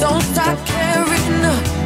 no side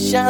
celebration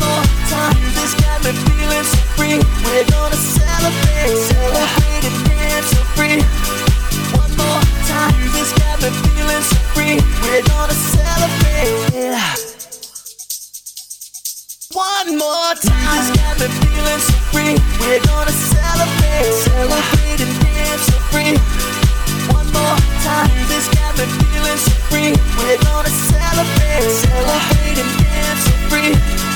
more time. This got me feeling so free. We're gonna celebrate, celebrate and dance so free. One more time. Got me feeling so free. We're gonna celebrate. One more time. This got me feeling so free. We're gonna celebrate, and dance so free. One more time. This got me feeling so free. We're gonna celebrate, celebrate and dance so free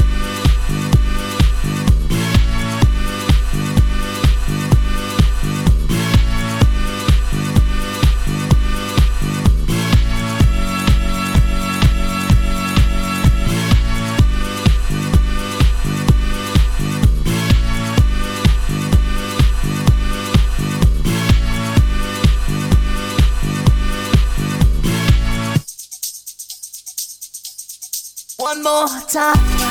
One more time.